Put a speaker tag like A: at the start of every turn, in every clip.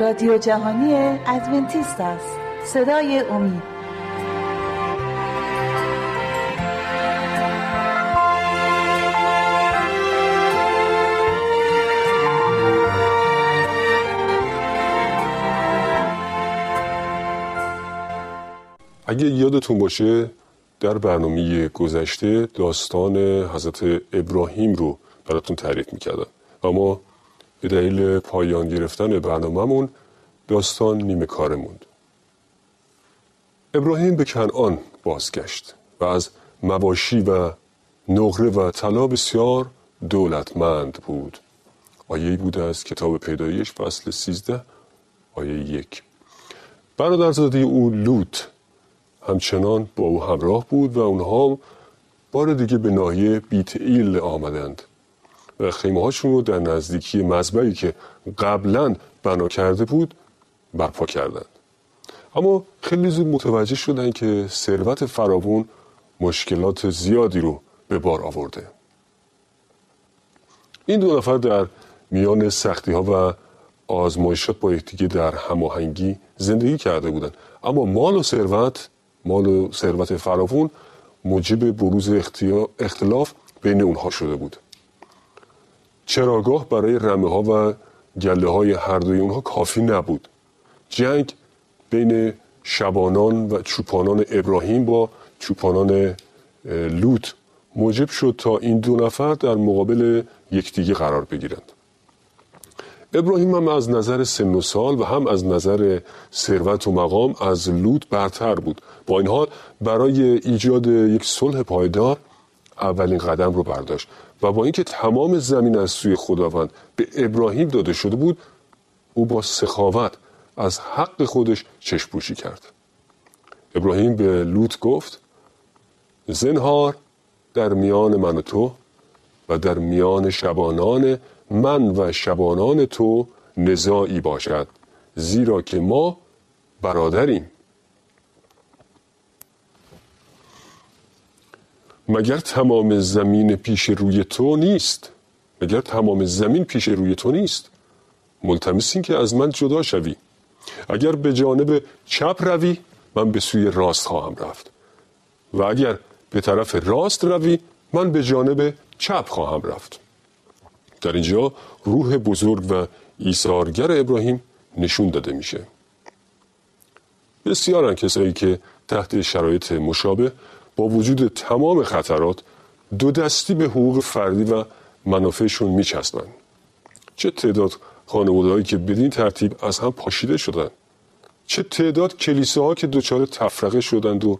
A: رادیو جهانی ادونتیست است. صدای امید.
B: اگه یادتون باشه در برنامه گذشته داستان حضرت ابراهیم رو براتون تعریف می‌کردم. اما به دلیل پایان گرفتن برنامهمون داستان نیمه کاره موند. ابراهیم به کنعان بازگشت و از مباشی و نقره و طلا بسیار دولتمند بود. آیه بود از کتاب پیدایش فصل 13 آیه یک. برادرزاده او لوط همچنان با او همراه بود و اونها بار دیگه به ناحیه بیت ایل آمدند. خیمه هاشون رو در نزدیکی مذبعی که قبلا بنا کرده بود برپا کردند. اما خیلی زود متوجه شدند که ثروت فراوون مشکلات زیادی رو به بار آورده. این دو نفر در میان سختی ها و آزمایشات با یکدیگه در هماهنگی زندگی کرده بودند. اما مال و ثروت مال و ثروت فراوون موجب بروز اختلاف بین اونها شده بود. چراگاه برای رمه ها و گله های هر دوی اونها کافی نبود. جنگ بین شبانان و چوپانان ابراهیم با چوپانان لوط موجب شد تا این دو نفر در مقابل یکدیگه قرار بگیرند. ابراهیم هم از نظر سن و سال و هم از نظر ثروت و مقام از لوط برتر بود. با این حال برای ایجاد یک صلح پایدار اولین قدم رو برداشت. و با اینکه تمام زمین از سوی خداوند به ابراهیم داده شده بود او با سخاوت از حق خودش چشپوشی کرد. ابراهیم به لوط گفت زنهار در میان من و تو و در میان شبانان من و شبانان تو نزاعی باشد زیرا که ما برادریم. مگر تمام زمین پیش روی تو نیست؟ مگر تمام زمین پیش روی تو نیست؟ ملتمسین که از من جدا شوی. اگر به جانب چپ روی من به سوی راست خواهم رفت. و اگر به طرف راست روی من به جانب چپ خواهم رفت. در اینجا روح بزرگ و ایثارگر ابراهیم نشون داده میشه. بسیارن کسایی که تحت شرایط مشابه با وجود تمام خطرات دو دستی به حقوق فردی و منافعشون میچسبن. چه تعداد خانوادهایی که بدین ترتیب از هم پاشیده شدن؟ چه تعداد کلیساها که دچار تفرقه شدند و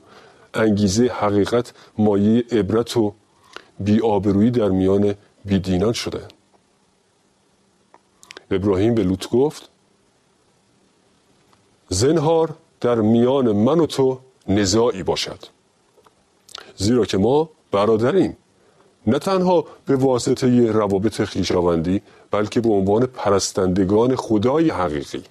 B: انگیزه حقیقت مایه عبرت و بیآبرویی در میان بیدینان شدند ابراهیم به لوط گفت زنهار در میان من و تو نزاعی باشد. زیرا که ما برادریم. نه تنها به واسطه روابط خیشاوندی بلکه به عنوان پرستندگان خدای حقیقی.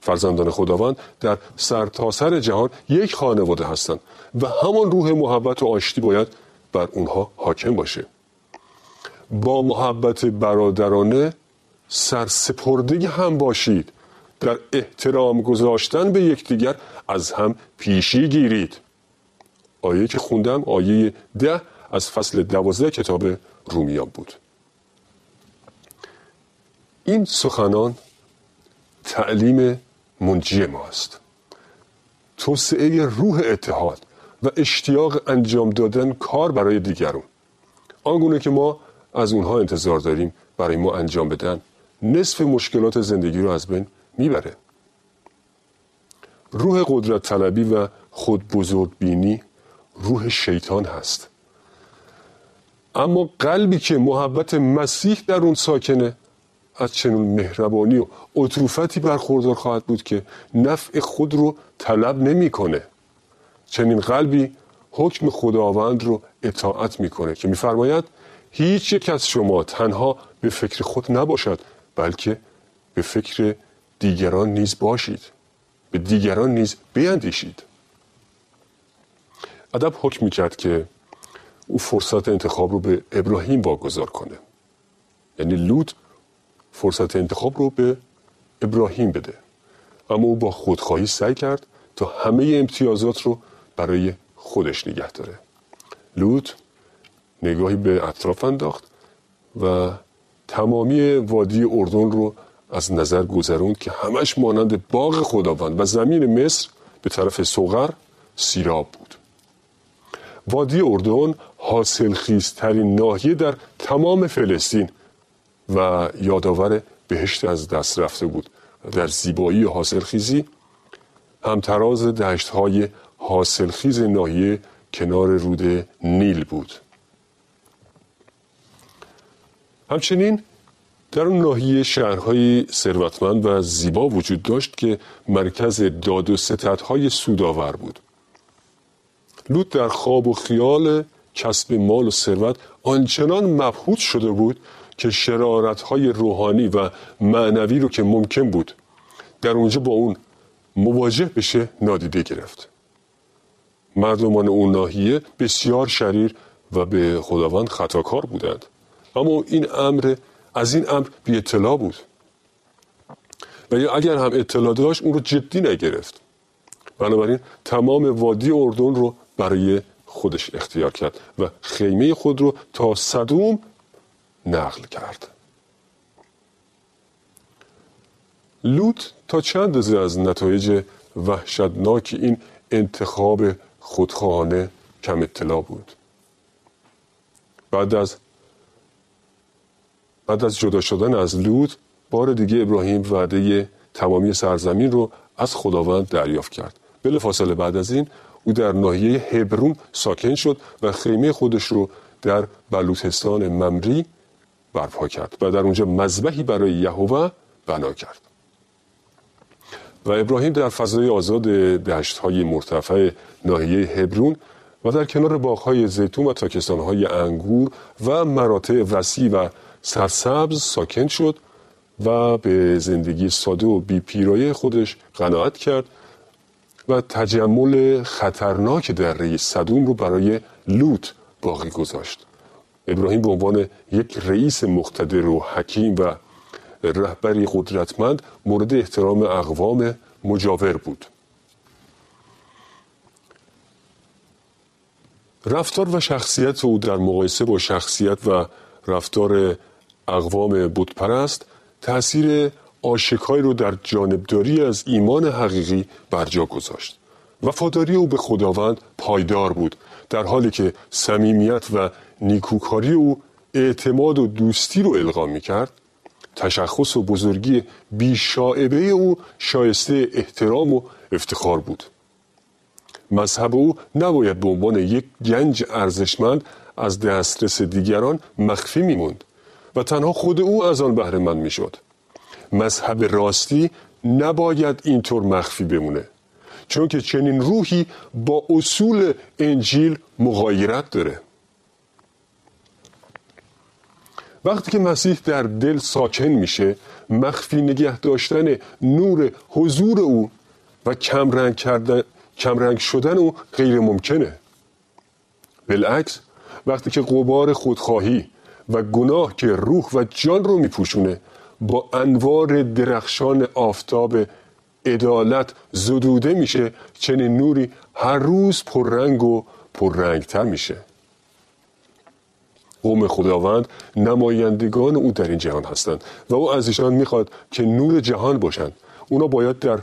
B: فرزندان خداوند در سرتاسر سر جهان یک خانواده هستند و همان روح محبت و آشتی باید بر اونها حاکم باشه. با محبت برادرانه سرسپرده هم باشید. در احترام گذاشتن به یکدیگر از هم پیشی گیرید. آیه که خوندم آیه ده از فصل دوازده کتاب رومیان بود. این سخنان تعلیم منجی ماست توسعه روح اتحاد و اشتیاق انجام دادن کار برای دیگرون آنگونه که ما از اونها انتظار داریم برای ما انجام بدن نصف مشکلات زندگی رو از بین می‌بره. روح قدرت طلبی و خود بزرگ بینی روح شیطان هست. اما قلبی که محبت مسیح در اون ساکنه از چنون مهربانی و اطروفتی برخوردار خواهد بود که نفع خود رو طلب نمی‌کنه. چنین قلبی حکم خداوند رو اطاعت می‌کنه که میفرماید هیچ یک از شما تنها به فکر خود نباشد بلکه به فکر دیگران نیز باشید. به دیگران نیز بیندیشید. ادب حکم می‌کرد که او فرصت انتخاب رو به ابراهیم واگذار کنه. یعنی لوط فرصت انتخاب رو به ابراهیم بده. اما او با خودخواهی سعی کرد تا همه امتیازات رو برای خودش نگه داره. لوط نگاهی به اطراف انداخت و تمامی وادی اردن رو از نظر گذروند که همش مانند باغ خداوند و زمین مصر به طرف سوغر سیراب بود. وادی اردن حاصل خیزترین ناحیه در تمام فلسطین و یادآور بهشت از دست رفته بود. در زیبایی حاصل خیزی همتراز دشت های حاصل خیز ناحیه کنار رود نیل بود. همچنین در اون ناحیه شهرهای ثروتمند و زیبا وجود داشت که مرکز داد و ستدهای سودآور بود. لوط در خواب و خیال کسب مال و ثروت آنچنان مبهوت شده بود که شرارتهای روحانی و معنوی رو که ممکن بود در اونجا با اون مواجه بشه نادیده گرفت. مردمان اون ناحیه بسیار شریر و به خداوند خطاکار بودند. اما این امر از این امر بی اطلاع بود. و اگر هم اطلاع داشت اون رو جدی نگرفت. بنابراین تمام وادی اردن رو برای خودش اختیار کرد و خیمه خود رو تا صدوم نقل کرد. لوط تا چند از نتایج وحشتناک این انتخاب خودخواهانه کم اطلاع بود. بعد از بعد از جدا شدن از لوط بار دیگه ابراهیم وعده تمامی سرزمین رو از خداوند دریافت کرد. بله فاصله بعد از این او در ناحیه هبرون ساکن شد و خیمه خودش رو در بلوچستان ممری برپا کرد و در اونجا مذبحی برای یهوه بنا کرد. و ابراهیم در فضای آزاد دشت های مرتفع ناحیه هبرون و در کنار باغهای زیتون و تاکستانهای انگور و مراتع وسیع و سرسبز ساکن شد و به زندگی ساده و بی پیرایه خودش قناعت کرد و تجمل خطرناک در رئیس صدوم رو برای لوط باقی گذاشت. ابراهیم به عنوان یک رئیس مقتدر و حکیم و رهبری قدرتمند مورد احترام اقوام مجاور بود. رفتار و شخصیت او در مقایسه با شخصیت و رفتار اقوام بودپرست تأثیر آشکایی رو در جانبداری از ایمان حقیقی برجا گذاشت. وفاداری او به خداوند پایدار بود در حالی که صمیمیت و نیکوکاری او اعتماد و دوستی رو القا می کرد تشخص و بزرگی بیشاعبه او شایسته احترام و افتخار بود. مذهب او نباید به عنوان یک گنج ارزشمند از دسترس دیگران مخفی میموند و تنها خود او از آن بهره مند می‌شد. مذهب راستی نباید اینطور مخفی بمونه. چون که چنین روحی با اصول انجیل مغایرت داره. وقتی که مسیح در دل ساکن میشه مخفی نگه داشتن نور حضور او و کمرنگ, کردن، کمرنگ شدن او غیر ممکنه. بالعکس وقتی که قبار خودخواهی و گناه که روح و جان رو میپوشونه با انوار درخشان آفتاب عدالت زدوده میشه چنین نوری هر روز پررنگ و پررنگتر میشه. قوم خداوند نمایندگان او در این جهان هستند و او از ایشان می‌خواد که نور جهان باشند. اونا باید در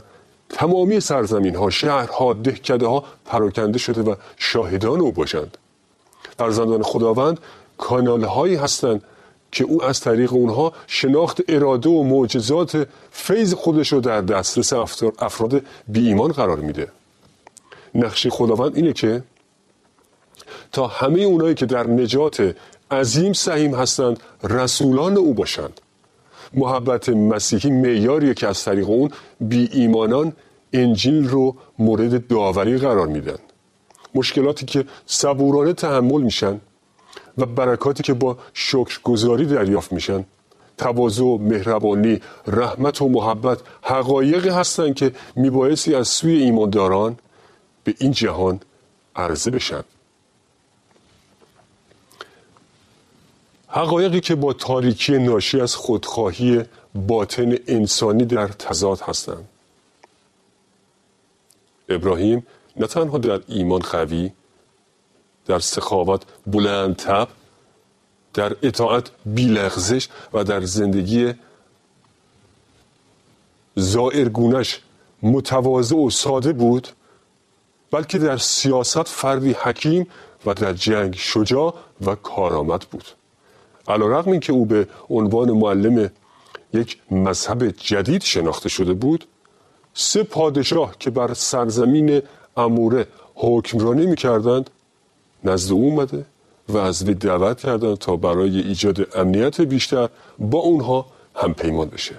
B: تمامی سرزمین ها شهرها دهکده ها پراکنده شده و شاهدان او باشند. فرزندان خداوند کانال هایی هستند که او از طریق اونها شناخت اراده و معجزات فیض خودش رو در دسترس افراد بی ایمان قرار میده. نقش خداوند اینه که تا همه اونایی که در نجات عظیم سهیم هستند رسولان او باشند. محبت مسیحی معیاریه که از طریق اون بی ایمانان انجیل رو مورد داوری قرار میدن. مشکلاتی که صبورانه تحمل میشن و برکاتی که با شکرگزاری دریافت میشن. تواضع مهربانی رحمت و محبت حقایقی هستند که میبایستی از سوی ایمانداران به این جهان عرضه بشن. حقایقی که با تاریکی ناشی از خودخواهی باطن انسانی در تضاد هستند ابراهیم نه تنها در ایمان قوی در سخاوت بلند در اطاعت بیلغزش و در زندگی زائرگونش متواضع و ساده بود بلکه در سیاست فردی حکیم و در جنگ شجاع و کارآمد بود. علا رقم این که او به عنوان معلم یک مذهب جدید شناخته شده بود سه پادشاه که بر سرزمین اموره حکمرانی می‌کردند نزد او اومده و از وی دعوت کردند تا برای ایجاد امنیت بیشتر با اونها هم پیمان بشه.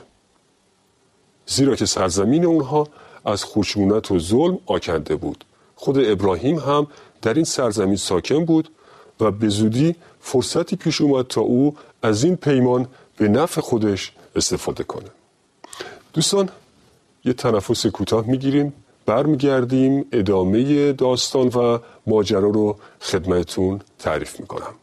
B: زیرا که سرزمین اونها از خشونت و ظلم آکنده بود. خود ابراهیم هم در این سرزمین ساکن بود و به زودی فرصتی پیش اومد تا او از این پیمان به نفع خودش استفاده کنه. دوستان یه تنفس کوتاه می‌گیریم. برمیگردیم ادامه داستان و ماجرا رو خدمتون تعریف می‌کنم.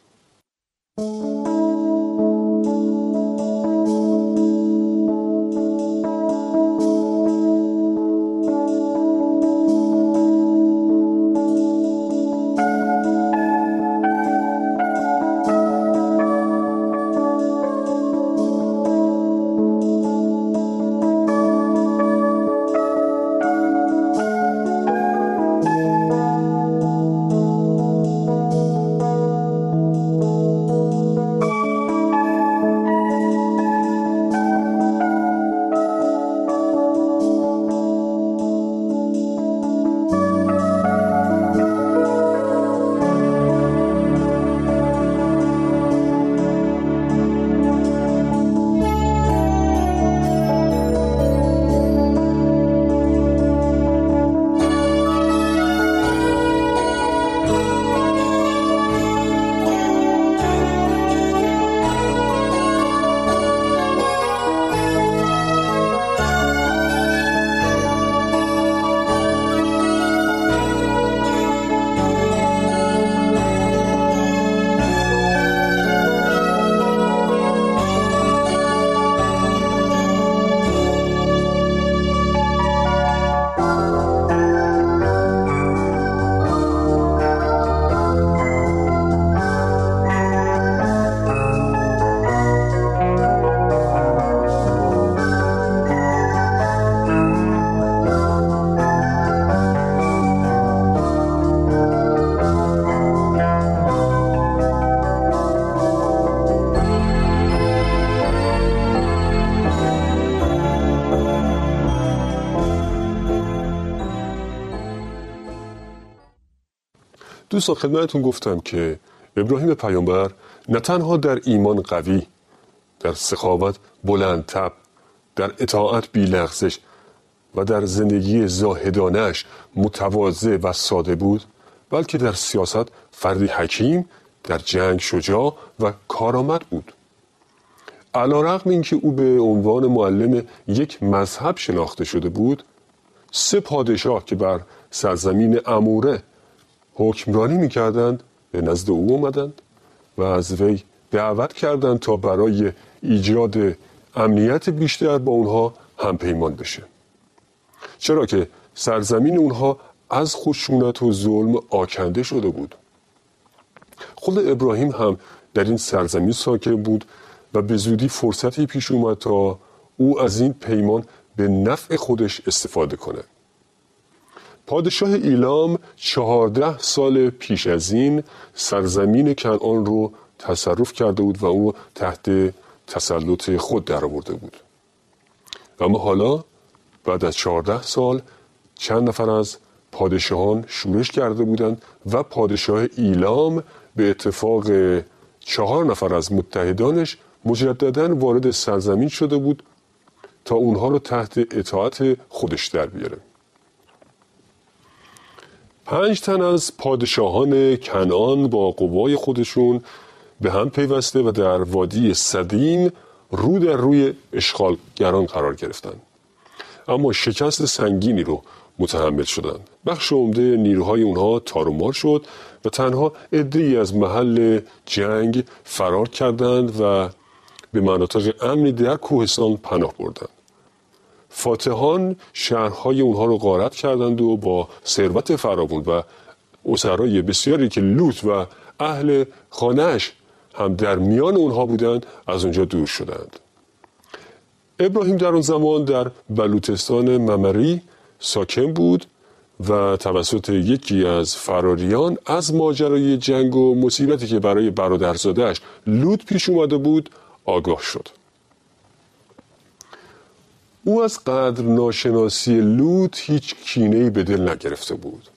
B: دوستان خدمتتون گفتم که ابراهیم پیامبر نه تنها در ایمان قوی در سخاوت بلند تب در اطاعت بیلغزش و در زندگی زاهدانش متواضع و ساده بود بلکه در سیاست فردی حکیم در جنگ شجاع و کارآمد بود. علا رقم این که او به عنوان معلم یک مذهب شناخته شده بود سه پادشاه که بر سرزمین اموره حکمرانی می‌کردند به نزد او اومدند و از وی دعوت کردند تا برای ایجاد امنیت بیشتر با اونها همپیمان بشه. چرا که سرزمین اونها از خشونت و ظلم آکنده شده بود. خود ابراهیم هم در این سرزمین ساکن بود و به زودی فرصتی پیش اومد تا او از این پیمان به نفع خودش استفاده کنه پادشاه ایلام چهارده سال پیش از این سرزمین کنعان رو تصرف کرده بود و او تحت تسلط خود در آورده بود. اما حالا بعد از چهارده سال چند نفر از پادشاهان شورش کرده بودند و پادشاه ایلام به اتفاق چهار نفر از متحدانش مجددا وارد سرزمین شده بود تا اونها رو تحت اطاعت خودش در بیاره. پنج تن از پادشاهان کنعان با قوای خودشون به هم پیوسته و در وادی صدیم رو در روی اشغالگران قرار گرفتند. اما شکست سنگینی رو متحمل شدند. بخش عمده نیروهای اونها تارومار شد و تنها ای از محل جنگ فرار کردند و به مناطق امنی در کوهستان پناه بردند. فاتحان شهرهای اونها رو غارت کردند و با ثروت فراوون و اسرای بسیاری که لوط و اهل خانهش هم در میان اونها بودند از اونجا دور شدند. ابراهیم در اون زمان در بلوتستان ممری ساکن بود و توسط یکی از فراریان از ماجرای جنگ و مصیبتی که برای برادرزادهش لوط پیش اومده بود آگاه شد. او از قدر ناشناسی لوط هیچ کینه‌ای به دل نگرفته بود.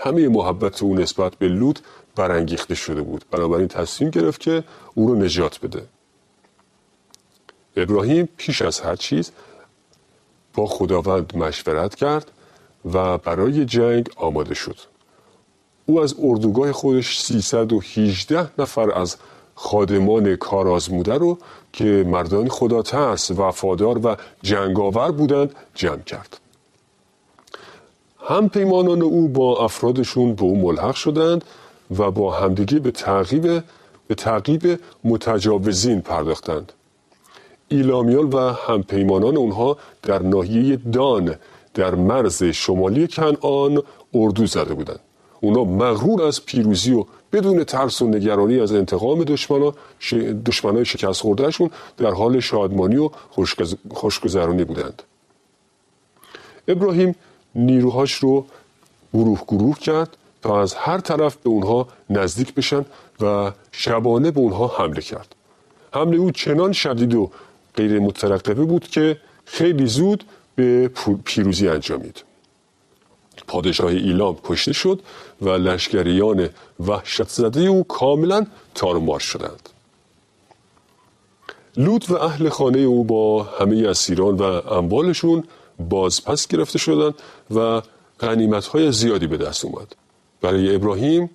B: همه محبت او نسبت به لوط برانگیخته شده بود. بنابراین تصمیم گرفت که او رو نجات بده. ابراهیم پیش از هر چیز با خداوند مشورت کرد و برای جنگ آماده شد. او از اردوگاه خودش 318 نفر از خادمان کارآزموده رو که مردان خدا ترس وفادار و جنگاور بودند جمع کرد. هم پیمانان او با افرادشون به او ملحق شدند و با همدیگه به تعقیب به تعقیب متجاوزین پرداختند. ایلامیان و همپیمانان اونها در ناحیه دان در مرز شمالی کنعان اردو زده بودند. اونا مغرور از پیروزی و بدون ترس و نگرانی از انتقام دشمنا دشمنای شکست خوردهشون در حال شادمانی و خوشگذرانی بودند. ابراهیم نیروهاش رو گروه گروه کرد تا از هر طرف به اونها نزدیک بشن و شبانه به اونها حمله کرد. حمله او چنان شدید و غیر مترقبه بود که خیلی زود به پیروزی انجامید. پادشاه ایلام کشته شد و لشکریان وحشت زده او کاملا تارمار شدند. لوط و اهل خانه او با همه اسیران و اموالشون بازپس گرفته شدند و غنیمت زیادی به دست اومد. برای ابراهیم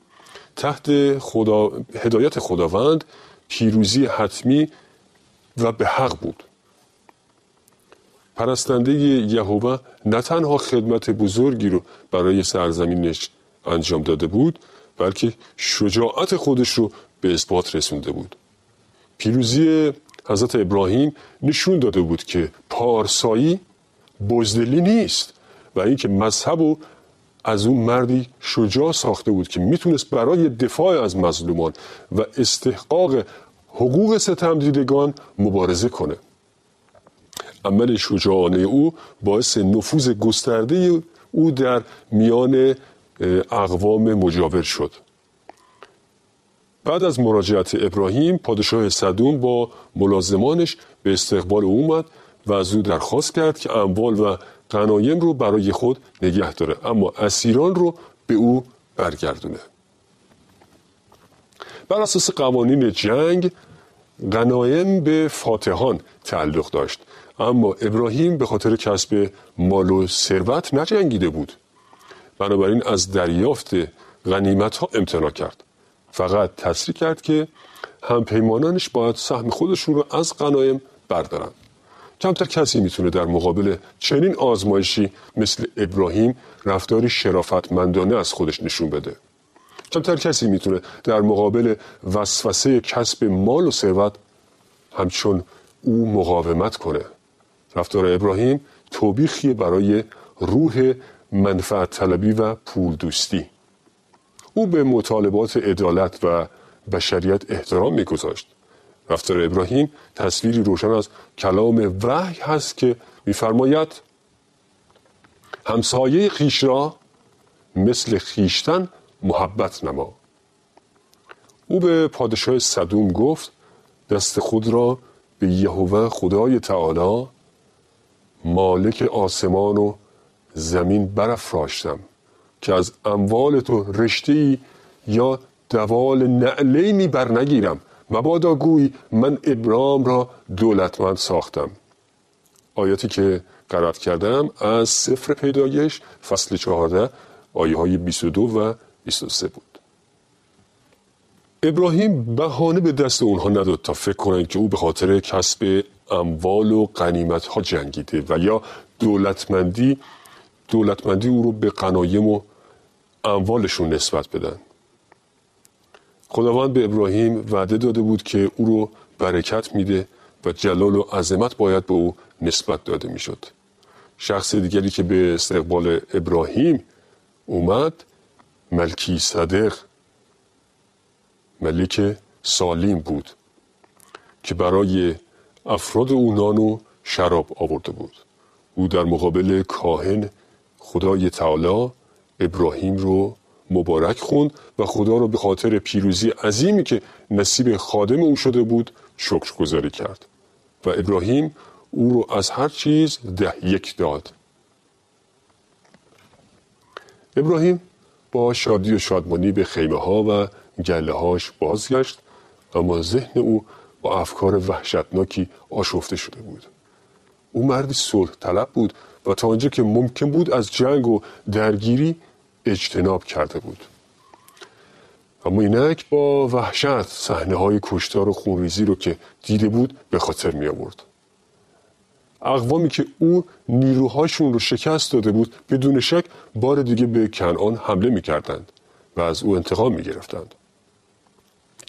B: تحت خدا، هدایت خداوند پیروزی حتمی و به حق بود. پرستنده یهوه نه تنها خدمت بزرگی رو برای سرزمینش انجام داده بود بلکه شجاعت خودش رو به اثبات رسونده بود. پیروزی حضرت ابراهیم نشون داده بود که پارسایی بزدلی نیست و اینکه مذهب و از اون مردی شجاع ساخته بود که می‌تونست برای دفاع از مظلومان و استحقاق حقوق ستم دیدگان مبارزه کنه. عمل شجاعانه او باعث نفوذ گسترده او در میان اقوام مجاور شد. بعد از مراجعت ابراهیم پادشاه صدوم با ملازمانش به استقبال او اومد و از او درخواست کرد که اموال و غنایم رو برای خود نگه داره اما اسیران رو به او برگردونه. بر اساس قوانین جنگ غنایم به فاتحان تعلق داشت. اما ابراهیم به خاطر کسب مال و ثروت نجنگیده بود. بنابراین از دریافت غنیمت ها امتناع کرد. فقط تصریح کرد که همپیمانانش باید سهم خودشون رو از غنایم بردارن. کمتر کسی می‌تونه در مقابل چنین آزمایشی مثل ابراهیم رفتاری شرافتمندانه از خودش نشون بده. کمتر کسی می‌تونه در مقابل وسوسه کسب مال و ثروت همچون او مقاومت کنه. رفتار ابراهیم توبیخی برای روح منفعت طلبی و پول دوستی او به مطالبات عدالت و بشریت احترام میگذاشت. رفتار ابراهیم تصویری روشن از کلام وحی هست که میفرماید همسایه خیش را مثل خیشتن محبت نما. او به پادشاه صدوم گفت دست خود را به یهوه خدای تعالی مالک آسمان و زمین برافراشتم که از اموال تو رشته یا دوال نعلینی بر نگیرم مبادا گوی من ابرام را دولتمند ساختم. آیاتی که قرار کردم از سفر پیدایش فصل چهارده آیه های 22 و 23 بود. ابراهیم بهانه به دست اونها نداد تا فکر کنند که او به خاطر کسب اموال و قنیمت ها جنگیده و یا دولتمندی دولتمندی او رو به قنایم و اموالشون نسبت بدن. خداوند به ابراهیم وعده داده بود که او رو برکت میده و جلال و عظمت باید به او نسبت داده می‌شد. شخص دیگری که به استقبال ابراهیم اومد ملکی صدق ملک سالیم بود که برای افراد او نان و شراب آورده بود. او در مقابل کاهن خدای تعالی ابراهیم رو مبارک خوند و خدا رو به خاطر پیروزی عظیمی که نصیب خادم او شده بود شکر گذاری کرد. و ابراهیم او رو از هر چیز ده یک داد. ابراهیم با شادی و شادمانی به خیمه ها و گله هاش بازگشت اما ذهن او با افکار وحشتناکی آشفته شده بود. او مردی صلح طلب بود و تا آنجا که ممکن بود از جنگ و درگیری اجتناب کرده بود. اما اینک با وحشت صحنه های کشتار و خونریزی رو که دیده بود به خاطر می آورد اقوامی که او نیروهاشون رو شکست داده بود بدون شک بار دیگه به کنعان حمله می کردند و از او انتقام می گرفتند.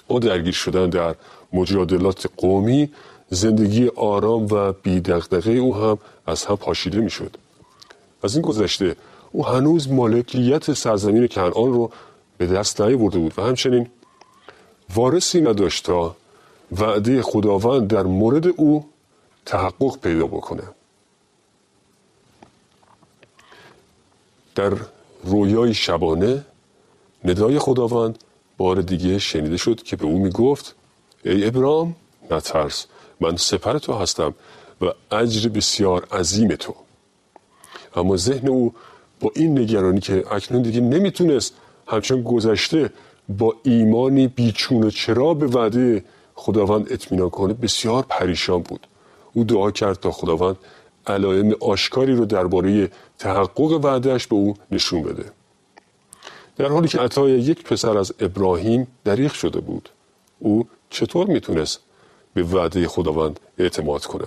B: او درگیر شدن در مجادلات قومی زندگی آرام و بیدقدقه او هم از هم پاشیده می شد. از این گذشته او هنوز مالکیت سرزمین کنعان رو به دست نیاورده بود و همچنین وارثی نداشت تا وعده خداوند در مورد او تحقق پیدا بکنه در رویای شبانه ندای خداوند بار دیگه شنیده شد که به او می گفت ای ابرام نترس من سپر تو هستم و اجر بسیار عظیم تو. اما ذهن او با این نگرانی که اکنون دیگه نمی‌تونست همچون گذشته با ایمانی بیچون و چرا به وعده خداوند اطمینان کنه بسیار پریشان بود. او دعا کرد تا خداوند علائم آشکاری رو درباره تحقق وعدهش به او نشون بده. در حالی که عطای یک پسر از ابراهیم دریغ شده بود او چطور می‌تونست به وعده خداوند اعتماد کنه؟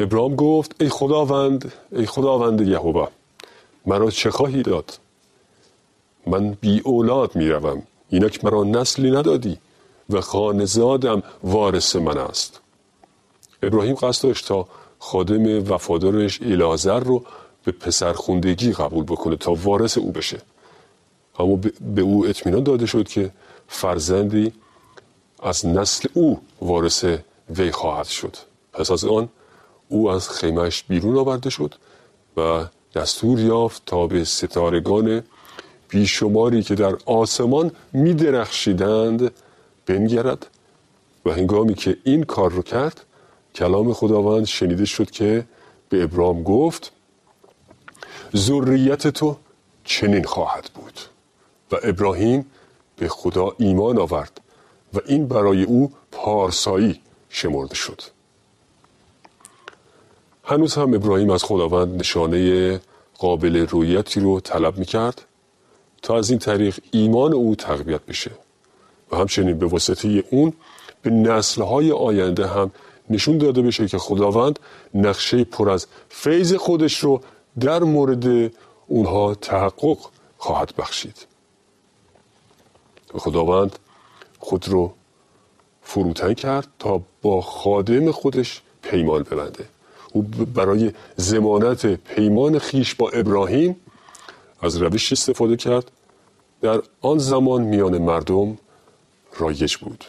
B: ابراهیم گفت ای خداوند ای خداوند یهوه مرا چه خواهی داد؟ من بی اولاد می‌روم اینک مرا نسلی ندادی و خانزادم وارث من است. ابراهیم قصد داشت تا خادم وفادارش ایلازر رو به پسرخوندگی قبول بکنه تا وارث او بشه. اما به او اطمینان داده شد که فرزندی از نسل او وارث وی خواهد شد. پس از آن او از خیمهش بیرون آورده شد و دستور یافت تا به ستارگان بیشماری که در آسمان می درخشیدند بنگرد و هنگامی که این کار رو کرد کلام خداوند شنیده شد که به ابرام گفت ذریت تو چنین خواهد بود. و ابراهیم به خدا ایمان آورد و این برای او پارسایی شمرده شد. هنوز هم ابراهیم از خداوند نشانه قابل رویتی رو طلب می کرد تا از این طریق ایمان او تقویت بشه و همچنین به واسطه اون به نسلهای آینده هم نشون داده بشه که خداوند نقشه پر از فیض خودش رو در مورد اونها تحقق خواهد بخشید. خداوند خود رو فروتن کرد تا با خادم خودش پیمان ببنده. او برای زمانت پیمان خیش با ابراهیم از روش استفاده کرد. در آن زمان میان مردم رایج بود.